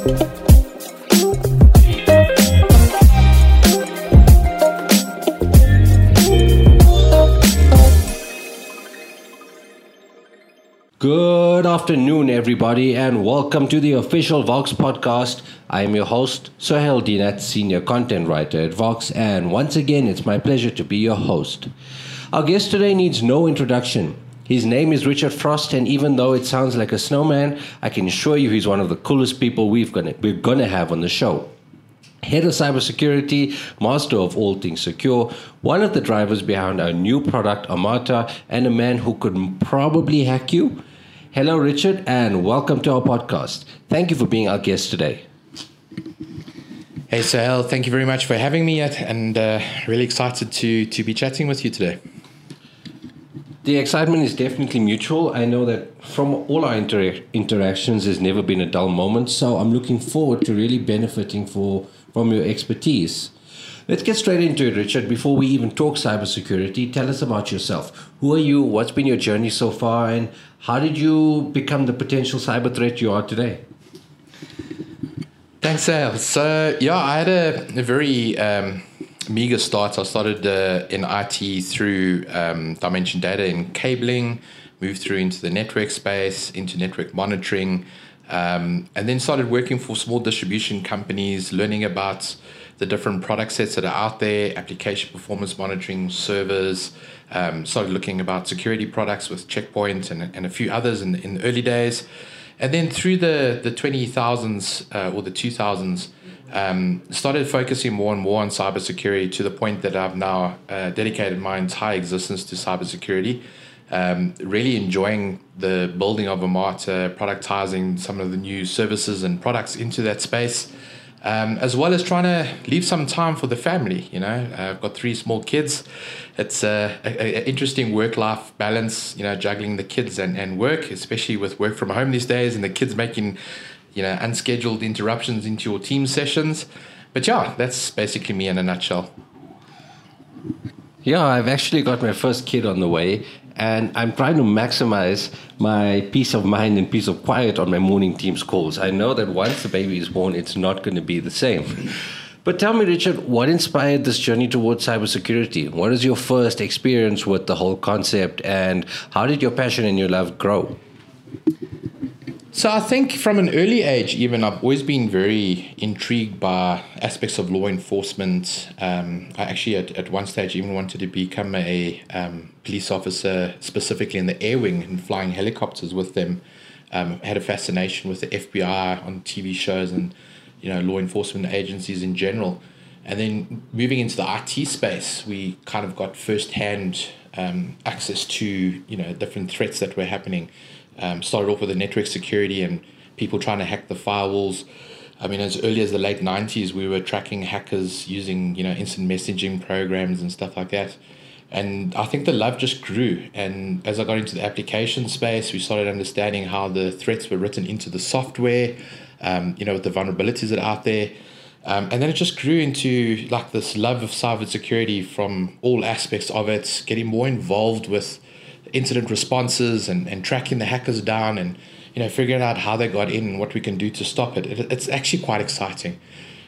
Good afternoon, everybody, and welcome to the official Vox podcast. I am your host, Sohail Dinat, senior content writer at Vox, and once again, it's my pleasure to be your host. Our guest today needs no introduction. His name is Richard Frost, and even though it sounds like a snowman, I can assure you he's one of the coolest people we've gonna, we're gonna have on the show. Head of cybersecurity, master of all things secure, one of the drivers behind our new product, Armata, and a man who could probably hack you. Hello, Richard, and welcome to our podcast. Thank you for being our guest today. Hey, Sohail, thank you very much for having me, and uh, really excited to, to be chatting with you today. The excitement is definitely mutual. I know that from all our inter- interactions, there's never been a dull moment. So I'm looking forward to really benefiting for, from your expertise. Let's get straight into it, Richard. Before we even talk cybersecurity, tell us about yourself. Who are you? What's been your journey so far? And how did you become the potential cyber threat you are today? Thanks, Al. So, yeah, I had a, a very um, meager start. I started uh, in IT through um, Dimension Data in cabling, moved through into the network space, into network monitoring, um, and then started working for small distribution companies, learning about the different product sets that are out there, application performance monitoring, servers. Um, started looking about security products with Checkpoint and, and a few others in, in the early days. And then through the, the 20,000s uh, or the 2000s, um, started focusing more and more on cybersecurity to the point that I've now uh, dedicated my entire existence to cybersecurity. Um, really enjoying the building of Armata, productizing some of the new services and products into that space um, as well as trying to leave some time for the family. You know, uh, I've got three small kids. It's an interesting work life balance, you know, juggling the kids and, and work, especially with work from home these days and the kids making, you know, unscheduled interruptions into your team sessions. But yeah, that's basically me in a nutshell. Yeah, I've actually got my first kid on the way, and I'm trying to maximize my peace of mind and peace of quiet on my morning team's calls. I know that once the baby is born, it's not going to be the same. But tell me, Richard, what inspired this journey towards cybersecurity? What is your first experience with the whole concept, and how did your passion and your love grow? So I think from an early age, even I've always been very intrigued by aspects of law enforcement. Um, I actually at, at one stage even wanted to become a um, police officer, specifically in the air wing and flying helicopters with them. Um, had a fascination with the FBI on TV shows and you know law enforcement agencies in general. And then moving into the IT space, we kind of got firsthand um, access to you know different threats that were happening um, started off with the network security and people trying to hack the firewalls. I mean, as early as the late 90s, we were tracking hackers using, you know, instant messaging programs and stuff like that. And I think the love just grew. And as I got into the application space, we started understanding how the threats were written into the software, um, you know, with the vulnerabilities that are out there. Um, and then it just grew into like this love of cybersecurity from all aspects of it, getting more involved with incident responses and, and tracking the hackers down and you know figuring out how they got in and what we can do to stop it. it it's actually quite exciting.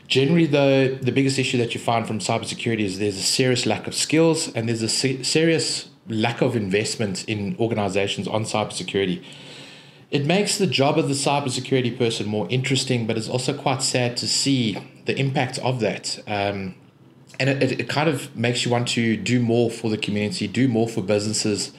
Generally, though, the biggest issue that you find from cybersecurity is there's a serious lack of skills and there's a se- serious lack of investment in organizations on cybersecurity. It makes the job of the cybersecurity person more interesting, but it's also quite sad to see the impact of that. Um, and it, it kind of makes you want to do more for the community, do more for businesses,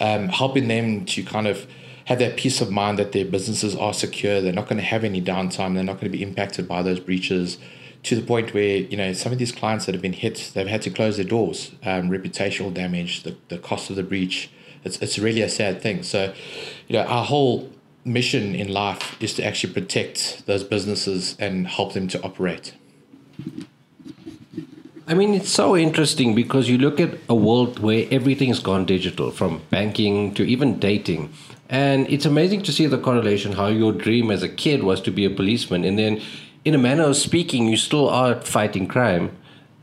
um, helping them to kind of have that peace of mind that their businesses are secure. They're not going to have any downtime. They're not going to be impacted by those breaches to the point where, you know, some of these clients that have been hit, they've had to close their doors. Um, reputational damage, the, the cost of the breach, it's, it's really a sad thing. So, you know, our whole mission in life is to actually protect those businesses and help them to operate. I mean, it's so interesting because you look at a world where everything's gone digital, from banking to even dating. And it's amazing to see the correlation how your dream as a kid was to be a policeman. And then, in a manner of speaking, you still are fighting crime,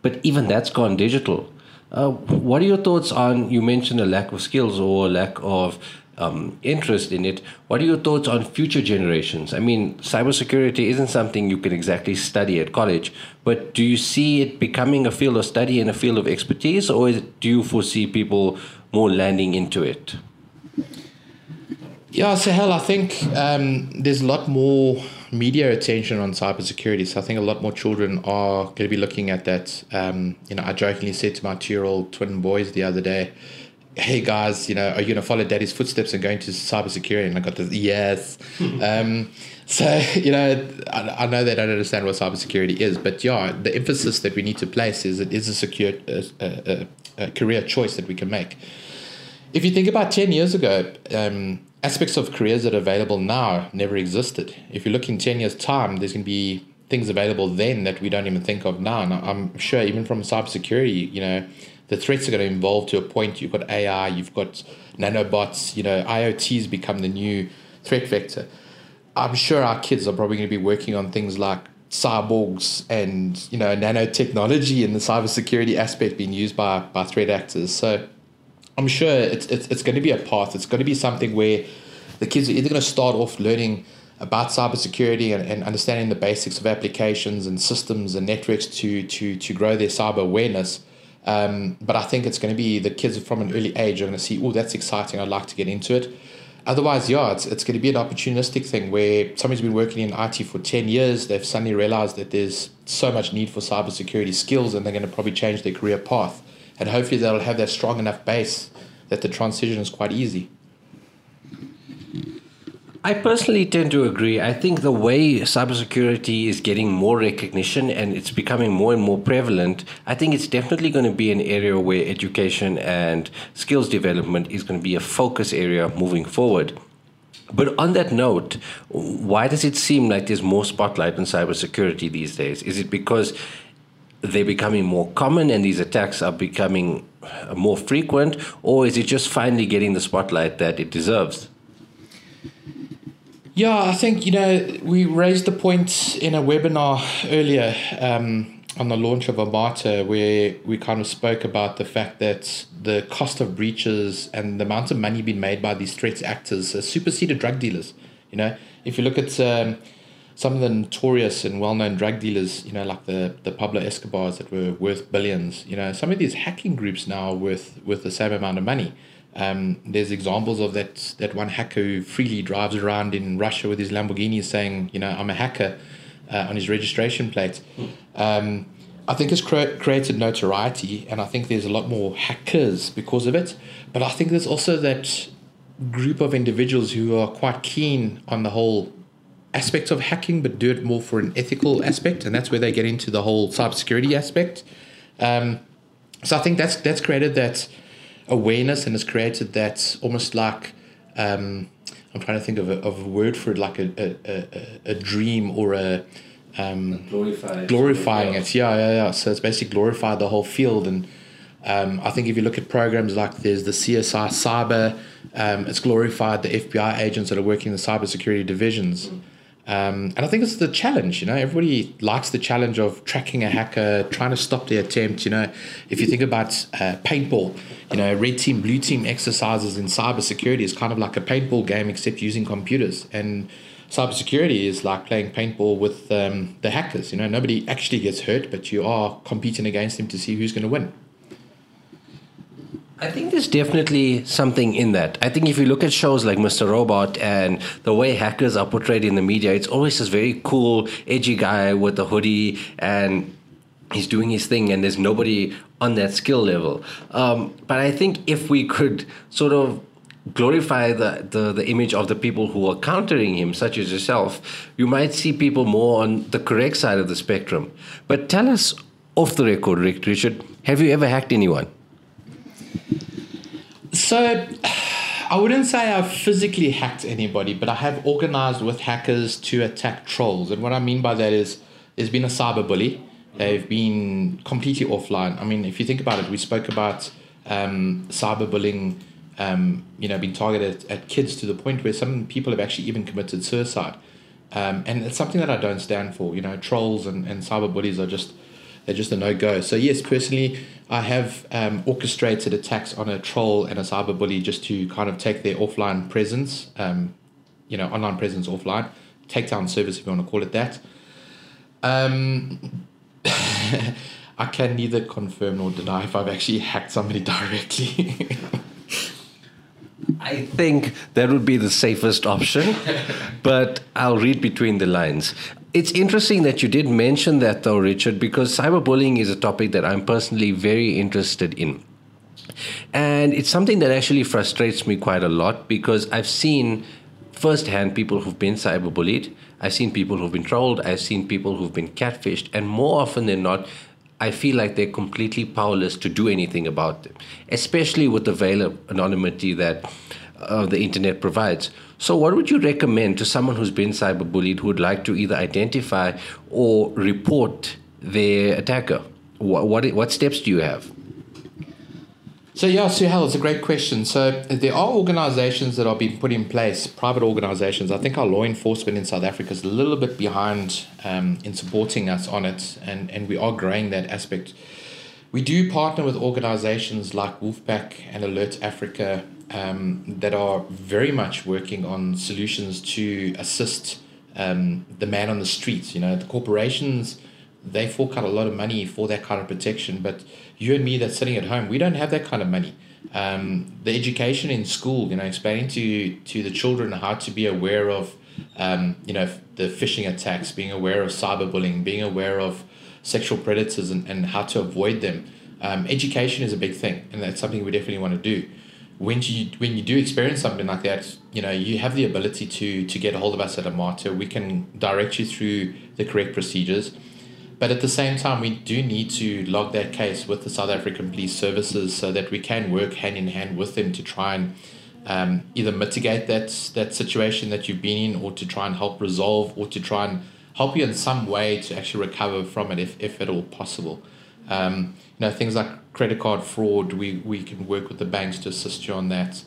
but even that's gone digital. Uh, what are your thoughts on? You mentioned a lack of skills or a lack of um, interest in it. What are your thoughts on future generations? I mean, cybersecurity isn't something you can exactly study at college, but do you see it becoming a field of study and a field of expertise, or it, do you foresee people more landing into it? Yeah, so hell, I think um, there's a lot more media attention on cybersecurity. So I think a lot more children are going to be looking at that. Um, you know, I jokingly said to my two-year-old twin boys the other day, "Hey guys, you know, are you going to follow Daddy's footsteps and go into cybersecurity?" And I got this, yes. um, so you know, I, I, know they don't understand what cybersecurity is, but yeah, the emphasis that we need to place is it is a secure a, a, a career choice that we can make. If you think about ten years ago. Um, aspects of careers that are available now never existed. If you look in 10 years' time, there's going to be things available then that we don't even think of now. And I'm sure even from cybersecurity, you know, the threats are going to evolve to a point. You've got AI, you've got nanobots, you know, IoT's become the new threat vector. I'm sure our kids are probably going to be working on things like cyborgs and, you know, nanotechnology and the cybersecurity aspect being used by, by threat actors. So I'm sure it's, it's, it's going to be a path. It's going to be something where the kids are either going to start off learning about cybersecurity and, and understanding the basics of applications and systems and networks to, to, to grow their cyber awareness. Um, but I think it's going to be the kids from an early age are going to see, oh, that's exciting. I'd like to get into it. Otherwise, yeah, it's, it's going to be an opportunistic thing where somebody's been working in IT for 10 years. They've suddenly realized that there's so much need for cybersecurity skills and they're going to probably change their career path and hopefully they'll have that strong enough base that the transition is quite easy. I personally tend to agree. I think the way cybersecurity is getting more recognition and it's becoming more and more prevalent, I think it's definitely going to be an area where education and skills development is going to be a focus area moving forward. But on that note, why does it seem like there's more spotlight on cybersecurity these days? Is it because they're becoming more common and these attacks are becoming more frequent, or is it just finally getting the spotlight that it deserves? Yeah, I think, you know, we raised the point in a webinar earlier um, on the launch of Armata where we kind of spoke about the fact that the cost of breaches and the amount of money being made by these threats actors has superseded drug dealers. You know, if you look at um, some of the notorious and well-known drug dealers, you know, like the the Pablo Escobars that were worth billions. You know, some of these hacking groups now are worth worth the same amount of money. Um, there's examples of that that one hacker who freely drives around in Russia with his Lamborghini saying, you know, I'm a hacker uh, on his registration plate. Um, I think it's cre- created notoriety, and I think there's a lot more hackers because of it. But I think there's also that group of individuals who are quite keen on the whole aspects of hacking, but do it more for an ethical aspect, and that's where they get into the whole cybersecurity aspect. Um, so I think that's that's created that awareness and has created that almost like um, I'm trying to think of a, of a word for it, like a a, a, a dream or a um, glorifying it. Yeah, yeah, yeah. So it's basically glorified the whole field and. Um, I think if you look at programs like there's the CSI Cyber, um, it's glorified the FBI agents that are working in the cybersecurity divisions. Mm. Um, and I think it's the challenge, you know, everybody likes the challenge of tracking a hacker, trying to stop the attempt. You know, if you think about uh, paintball, you know, red team, blue team exercises in cybersecurity is kind of like a paintball game except using computers. And cybersecurity is like playing paintball with um, the hackers. You know, nobody actually gets hurt, but you are competing against them to see who's going to win. I think there's definitely something in that. I think if you look at shows like Mr. Robot and the way hackers are portrayed in the media, it's always this very cool, edgy guy with a hoodie and he's doing his thing and there's nobody on that skill level. Um, but I think if we could sort of glorify the, the, the image of the people who are countering him, such as yourself, you might see people more on the correct side of the spectrum. But tell us off the record, Richard, have you ever hacked anyone? So, I wouldn't say I've physically hacked anybody, but I have organized with hackers to attack trolls. And what I mean by that is there's been a cyber bully. They've been completely offline. I mean, if you think about it, we spoke about um, cyberbullying, um, you know, being targeted at kids to the point where some people have actually even committed suicide. Um, and it's something that I don't stand for. You know, trolls and, and cyber bullies are just they're just a no go. So yes, personally, I have um, orchestrated attacks on a troll and a cyberbully just to kind of take their offline presence, um, you know, online presence offline, takedown service if you want to call it that. Um, I can neither confirm nor deny if I've actually hacked somebody directly. I think that would be the safest option, but I'll read between the lines. It's interesting that you did mention that, though, Richard, because cyberbullying is a topic that I'm personally very interested in. And it's something that actually frustrates me quite a lot because I've seen firsthand people who've been cyberbullied. I've seen people who've been trolled. I've seen people who've been catfished. And more often than not, I feel like they're completely powerless to do anything about them, especially with the veil of anonymity that uh, the internet provides. So, what would you recommend to someone who's been cyberbullied who would like to either identify or report their attacker? What, what, what steps do you have? So yeah, Sohail, it's a great question. So there are organisations that are being put in place, private organisations. I think our law enforcement in South Africa is a little bit behind um, in supporting us on it, and, and we are growing that aspect. We do partner with organisations like Wolfpack and Alert Africa um, that are very much working on solutions to assist um, the man on the streets. You know, the corporations they fork out a lot of money for that kind of protection, but you and me that's sitting at home, we don't have that kind of money. Um, the education in school, you know, explaining to to the children how to be aware of, um, you know, the phishing attacks, being aware of cyberbullying, being aware of sexual predators, and, and how to avoid them. Um, education is a big thing, and that's something we definitely want to do. When you when you do experience something like that, you know, you have the ability to to get a hold of us at Armata. We can direct you through the correct procedures but at the same time, we do need to log that case with the South African Police Services so that we can work hand in hand with them to try and um, either mitigate that that situation that you've been in, or to try and help resolve, or to try and help you in some way to actually recover from it, if, if at all possible. Um, you know, things like credit card fraud, we, we can work with the banks to assist you on that.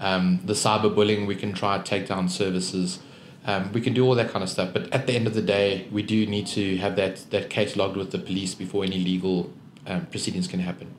Um, the cyberbullying, we can try take down services. Um, we can do all that kind of stuff, but at the end of the day, we do need to have that, that case logged with the police before any legal um, proceedings can happen.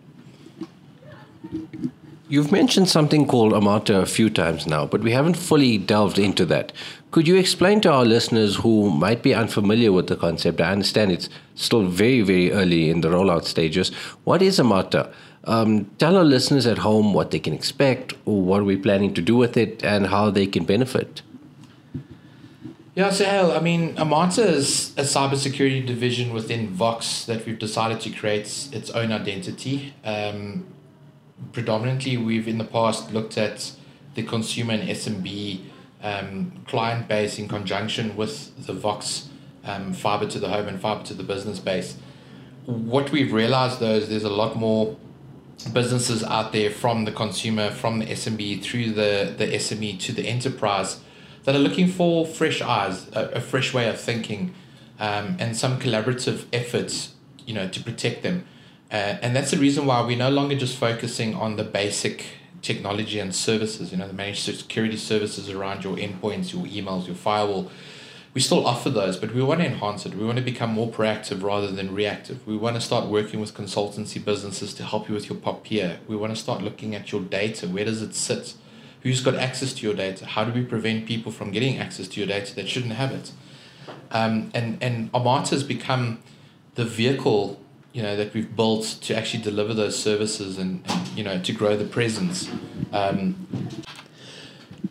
You've mentioned something called Armata a few times now, but we haven't fully delved into that. Could you explain to our listeners who might be unfamiliar with the concept? I understand it's still very, very early in the rollout stages. What is Armata? Um, tell our listeners at home what they can expect, or what we're we planning to do with it, and how they can benefit. Yeah, so I mean, Armata is a cybersecurity division within Vox that we've decided to create its own identity. Um, predominantly, we've in the past looked at the consumer and SMB um, client base in conjunction with the Vox um, fiber to the home and fiber to the business base. What we've realized though is there's a lot more businesses out there from the consumer, from the SMB through the, the SME to the enterprise that are looking for fresh eyes, a, a fresh way of thinking, um, and some collaborative efforts, you know, to protect them. Uh, and that's the reason why we're no longer just focusing on the basic technology and services, you know, the managed security services around your endpoints, your emails, your firewall. We still offer those, but we want to enhance it. We want to become more proactive rather than reactive. We want to start working with consultancy businesses to help you with your POPIA. We want to start looking at your data. Where does it sit? who's got access to your data? How do we prevent people from getting access to your data that shouldn't have it? Um, and and Armata has become the vehicle you know that we've built to actually deliver those services and, and you know to grow the presence. Um,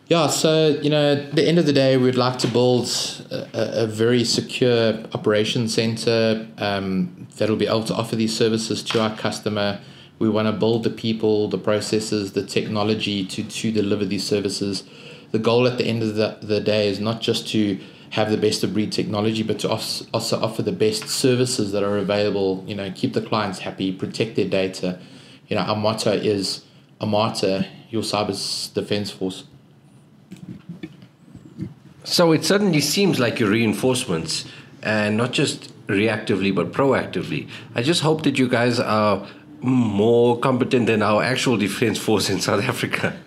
yeah, so you know, at the end of the day, we'd like to build a, a very secure operation center um, that'll be able to offer these services to our customer we want to build the people, the processes, the technology to, to deliver these services. The goal at the end of the, the day is not just to have the best of breed technology, but to also offer the best services that are available. You know, keep the clients happy, protect their data. You know, our motto is Armata, your cyber defense force. So it certainly seems like your reinforcements, and not just reactively but proactively. I just hope that you guys are more competent than our actual defense force in South Africa.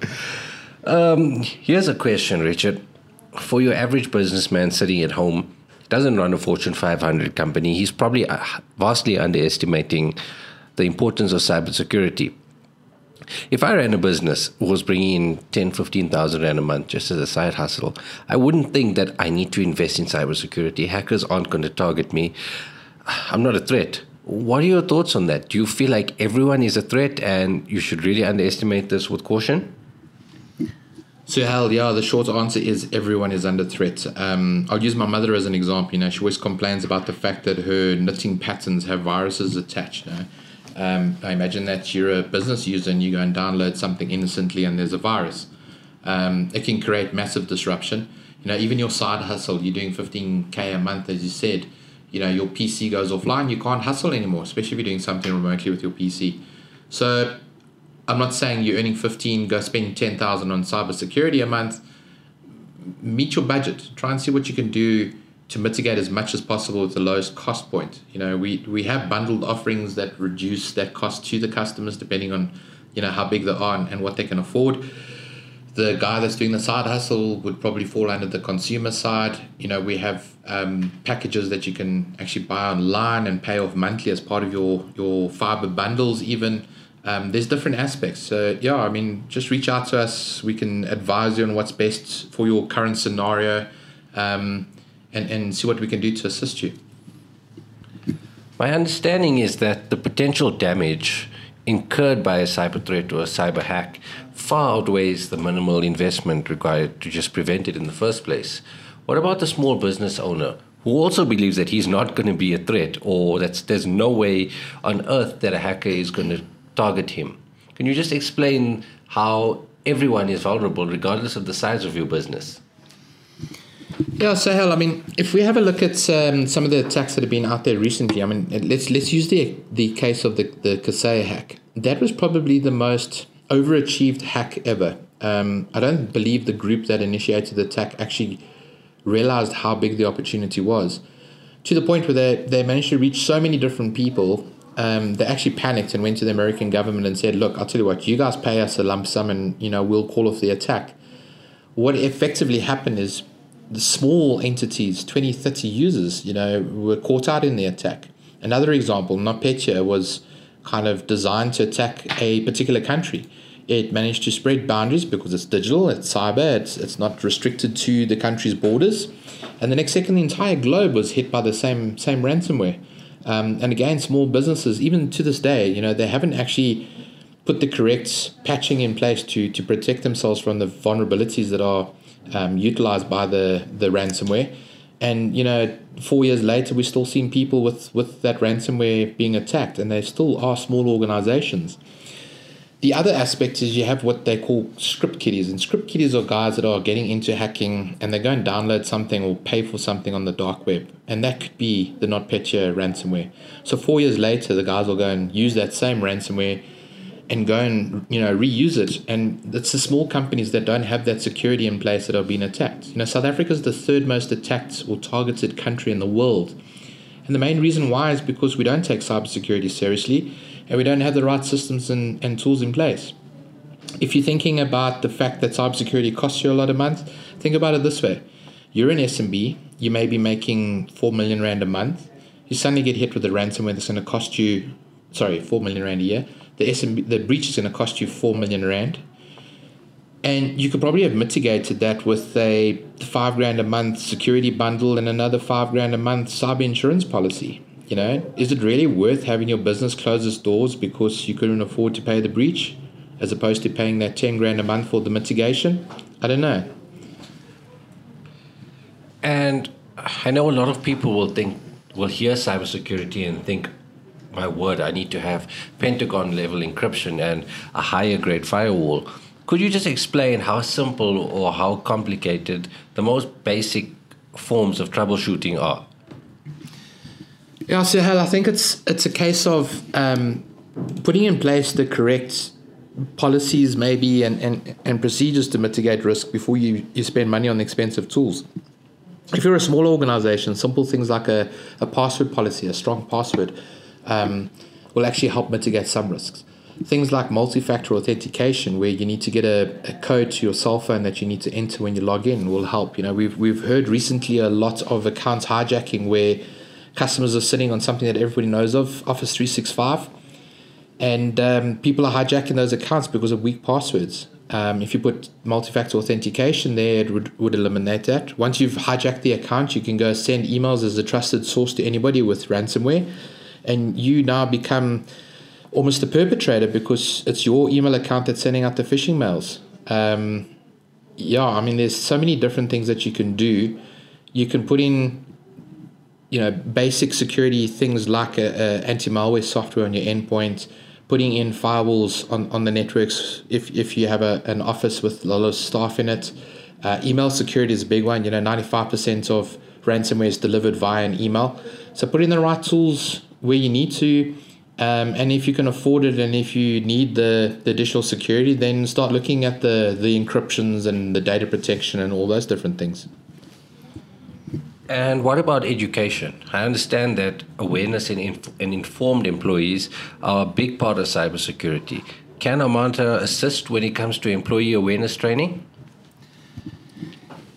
um, here's a question, Richard. For your average businessman sitting at home, doesn't run a Fortune 500 company. He's probably uh, vastly underestimating the importance of cybersecurity. If I ran a business was bringing in 10, 15,000 Rand a month just as a side hustle, I wouldn't think that I need to invest in cybersecurity. Hackers aren't going to target me. I'm not a threat. What are your thoughts on that? Do you feel like everyone is a threat and you should really underestimate this with caution? So hell yeah, the short answer is everyone is under threat. Um, I'll use my mother as an example. You know, she always complains about the fact that her knitting patterns have viruses attached. You know? Um, I imagine that you're a business user and you go and download something innocently and there's a virus. Um, it can create massive disruption. You know, even your side hustle, you're doing 15k a month, as you said. You know, your PC goes offline, you can't hustle anymore, especially if you're doing something remotely with your PC. So, I'm not saying you're earning 15, go spend 10,000 on cybersecurity a month. Meet your budget. Try and see what you can do to mitigate as much as possible with the lowest cost point. You know, we, we have bundled offerings that reduce that cost to the customers depending on, you know, how big they are and, and what they can afford. The guy that's doing the side hustle would probably fall under the consumer side. You know, we have um, packages that you can actually buy online and pay off monthly as part of your, your fiber bundles even. Um, there's different aspects. So yeah, I mean, just reach out to us. We can advise you on what's best for your current scenario. Um, and, and see what we can do to assist you. My understanding is that the potential damage incurred by a cyber threat or a cyber hack far outweighs the minimal investment required to just prevent it in the first place. What about the small business owner who also believes that he's not going to be a threat or that there's no way on earth that a hacker is going to target him? Can you just explain how everyone is vulnerable regardless of the size of your business? Yeah, so hell, I mean, if we have a look at um, some of the attacks that have been out there recently, I mean, let's let's use the the case of the the Kaseya hack. That was probably the most overachieved hack ever. Um, I don't believe the group that initiated the attack actually realized how big the opportunity was, to the point where they they managed to reach so many different people. Um, they actually panicked and went to the American government and said, "Look, I'll tell you what, you guys pay us a lump sum, and you know we'll call off the attack." What effectively happened is the small entities, 20, 30 users, you know, were caught out in the attack. Another example, NotPetya was kind of designed to attack a particular country. It managed to spread boundaries because it's digital, it's cyber, it's, it's not restricted to the country's borders. And the next second, the entire globe was hit by the same, same ransomware. Um, and again, small businesses, even to this day, you know, they haven't actually put the correct patching in place to, to protect themselves from the vulnerabilities that are um, utilized by the, the ransomware. And, you know, four years later, we're still seeing people with, with that ransomware being attacked, and they still are small organizations. The other aspect is you have what they call script kiddies, and script kiddies are guys that are getting into hacking and they go and download something or pay for something on the dark web, and that could be the NotPetya ransomware. So four years later, the guys will go and use that same ransomware and go and you know reuse it. And it's the small companies that don't have that security in place that are being attacked. You know, South Africa is the third most attacked or targeted country in the world, and the main reason why is because we don't take cybersecurity seriously, and we don't have the right systems and, and tools in place. If you're thinking about the fact that cybersecurity costs you a lot a month, think about it this way: you're an SMB, you may be making four million rand a month. You suddenly get hit with a ransomware that's going to cost you, sorry, four million rand a year the SMB, the breach is going to cost you 4 million rand. And you could probably have mitigated that with a five grand a month security bundle and another five grand a month cyber insurance policy. You know, is it really worth having your business close its doors because you couldn't afford to pay the breach, as opposed to paying that ten grand a month for the mitigation? I don't know. And I know a lot of people will think, will hear cybersecurity and think, my word, I need to have Pentagon level encryption and a higher grade firewall. Could you just explain how simple or how complicated the most basic forms of troubleshooting are? Yeah, so hell, I think it's it's a case of um, putting in place the correct policies, maybe, and, and, and procedures to mitigate risk before you, you spend money on expensive tools. If you're a small organization, simple things like a, a password policy, a strong password, um, will actually help mitigate some risks. things like multi-factor authentication where you need to get a, a, code to your cell phone that you need to enter when you log in will help you know we've we've heard recently a lot of accounts hijacking where customers are sitting on something that everybody knows of office 365 and um, people are hijacking those accounts because of weak passwords um, if you put multi-factor authentication there it would, would eliminate that once you've hijacked the account you can go send emails as a trusted source to anybody with ransomware and you now become almost a perpetrator because it's your email account that's sending out the phishing mails. Um, yeah, I mean, there's so many different things that you can do. You can put in, you know, basic security things like a, a anti-malware software on your endpoint, putting in firewalls on, on the networks if, if you have a, an office with a lot of staff in it. Uh, email security is a big one. You know, 95% of ransomware is delivered via an email. So put in the right tools where you need to um, and if you can afford it and if you need the, the additional security, then start looking at the, the encryptions and the data protection and all those different things. And what about education? I understand that awareness and, inf- and informed employees are a big part of cybersecurity. Can Armata assist when it comes to employee awareness training?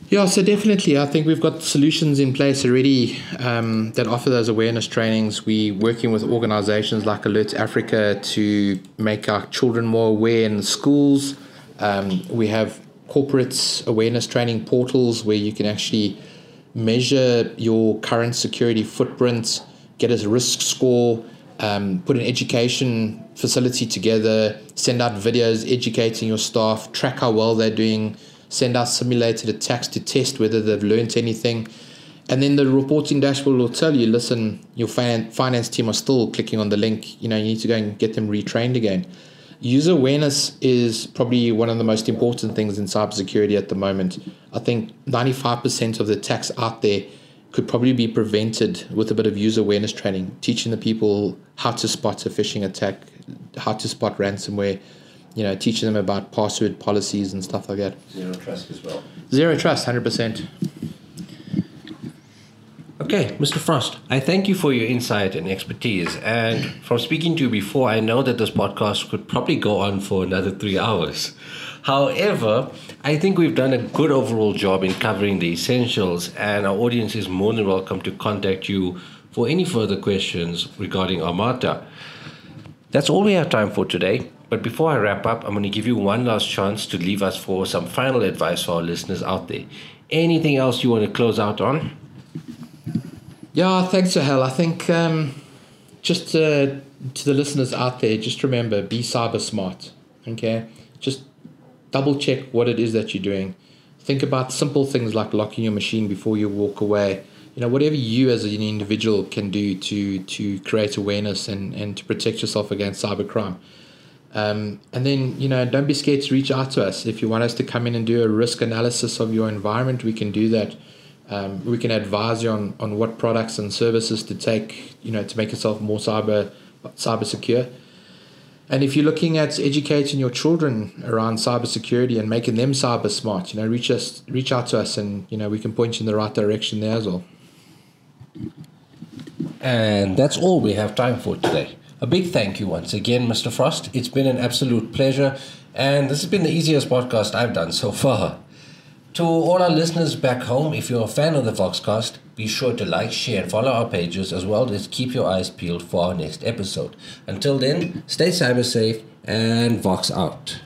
Yeah, so definitely, I think we've got solutions in place already um, that offer those awareness trainings. We're working with organizations like Alert Africa to make our children more aware in schools. Um, we have corporates awareness training portals where you can actually measure your current security footprint, get a risk score, um, put an education facility together, send out videos educating your staff, track how well they're doing send out simulated attacks to test whether they've learned anything. And then the reporting dashboard will tell you, listen, your finance team are still clicking on the link. You know, you need to go and get them retrained again. User awareness is probably one of the most important things in cybersecurity at the moment. I think 95% of the attacks out there could probably be prevented with a bit of user awareness training, teaching the people how to spot a phishing attack, how to spot ransomware, you know, teaching them about password policies and stuff like that. Zero trust as well. Zero trust, hundred percent. Okay, Mr. Frost, I thank you for your insight and expertise. And from speaking to you before, I know that this podcast could probably go on for another three hours. However, I think we've done a good overall job in covering the essentials, and our audience is more than welcome to contact you for any further questions regarding Armata. That's all we have time for today. But before I wrap up, I'm going to give you one last chance to leave us for some final advice for our listeners out there. Anything else you want to close out on? Yeah, thanks, Sohail. I think um, just uh, to the listeners out there, just remember be cyber smart. Okay? Just double check what it is that you're doing. Think about simple things like locking your machine before you walk away. You know, whatever you as an individual can do to to create awareness and, and to protect yourself against cybercrime. Um, and then, you know, don't be scared to reach out to us. If you want us to come in and do a risk analysis of your environment, we can do that. Um, we can advise you on, on what products and services to take, you know, to make yourself more cyber cyber secure. And if you're looking at educating your children around cybersecurity and making them cyber smart, you know, reach us, reach out to us, and you know, we can point you in the right direction there as well. And that's all we have time for today. A big thank you once again, Mr. Frost. It's been an absolute pleasure, and this has been the easiest podcast I've done so far. To all our listeners back home, if you're a fan of the Voxcast, be sure to like, share, and follow our pages as well as keep your eyes peeled for our next episode. Until then, stay cyber safe and Vox out.